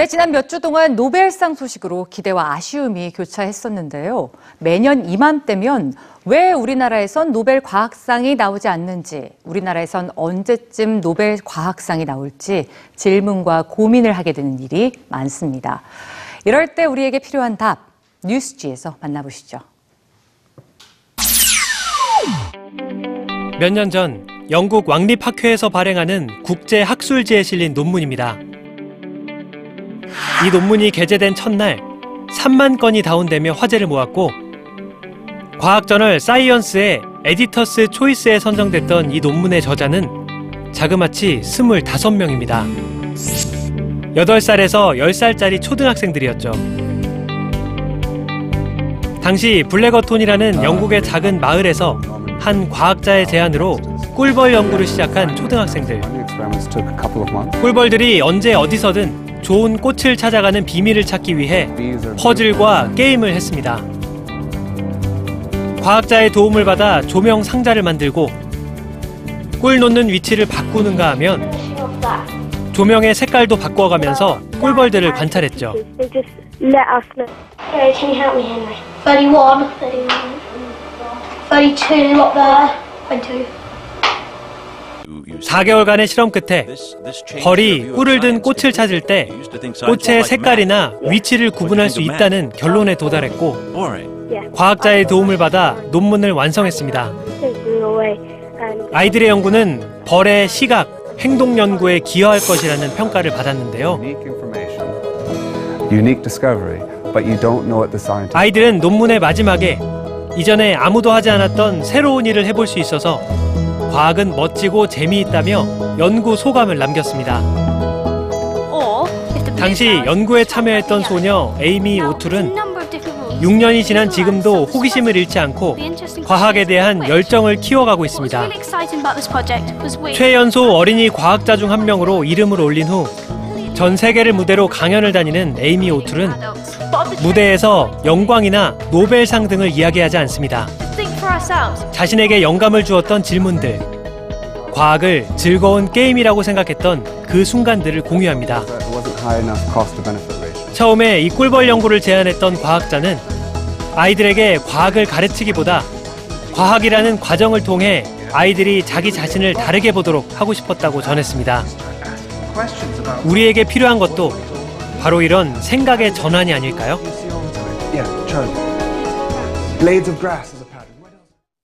네, 지난 몇 주 동안 노벨상 소식으로 기대와 아쉬움이 교차했었는데요. 매년 이맘때면 왜 우리나라에선 노벨 과학상이 나오지 않는지, 우리나라에선 언제쯤 노벨 과학상이 나올지 질문과 고민을 하게 되는 일이 많습니다. 이럴 때 우리에게 필요한 답, 뉴스지에서 만나보시죠. 몇 년 전 영국 왕립학회에서 발행하는 국제 학술지에 실린 논문입니다. 이 논문이 게재된 첫날 3만 건이 다운되며 화제를 모았고 과학저널 사이언스의 에디터스 초이스에 선정됐던 이 논문의 저자는 자그마치 25명입니다. 8살에서 10살짜리 초등학생들이었죠. 당시 블랙어톤이라는 영국의 작은 마을에서 한 과학자의 제안으로 꿀벌 연구를 시작한 초등학생들. 꿀벌들이 언제 어디서든 좋은 꽃을 찾아가는 비밀을 찾기 위해 퍼즐과 게임을 했습니다. 과학자의 도움을 받아 조명 상자를 만들고 꿀 놓는 위치를 바꾸는가 하면 조명의 색깔도 바꿔가면서 꿀벌들을 관찰했죠. 4개월간의 실험 끝에 벌이 꿀을 든 꽃을 찾을 때 꽃의 색깔이나 위치를 구분할 수 있다는 결론에 도달했고 과학자의 도움을 받아 논문을 완성했습니다. 아이들의 연구는 벌의 시각, 행동 연구에 기여할 것이라는 평가를 받았는데요. Unique information, unique discovery, but you don't know what the scientists. 아이들은 논문의 마지막에 이전에 아무도 하지 않았던 새로운 일을 해볼 수 있어서 과학은 멋지고 재미있다며 연구 소감을 남겼습니다. 당시 연구에 참여했던 소녀 에이미 오툴은 6년이 지난 지금도 호기심을 잃지 않고 과학에 대한 열정을 키워가고 있습니다. 최연소 어린이 과학자 중 한 명으로 이름을 올린 후 전 세계를 무대로 강연을 다니는 에이미 오툴은 무대에서 영광이나 노벨상 등을 이야기하지 않습니다. 자신에게 영감을 주었던 질문들, 과학을 즐거운 게임이라고 생각했던 그 순간들을 공유합니다. 처음에 이 꿀벌 연구를 제안했던 과학자는 아이들에게 과학을 가르치기보다 과학이라는 과정을 통해 아이들이 자기 자신을 다르게 보도록 하고 싶었다고 전했습니다. 우리에게 필요한 것도 바로 이런 생각의 전환이 아닐까요?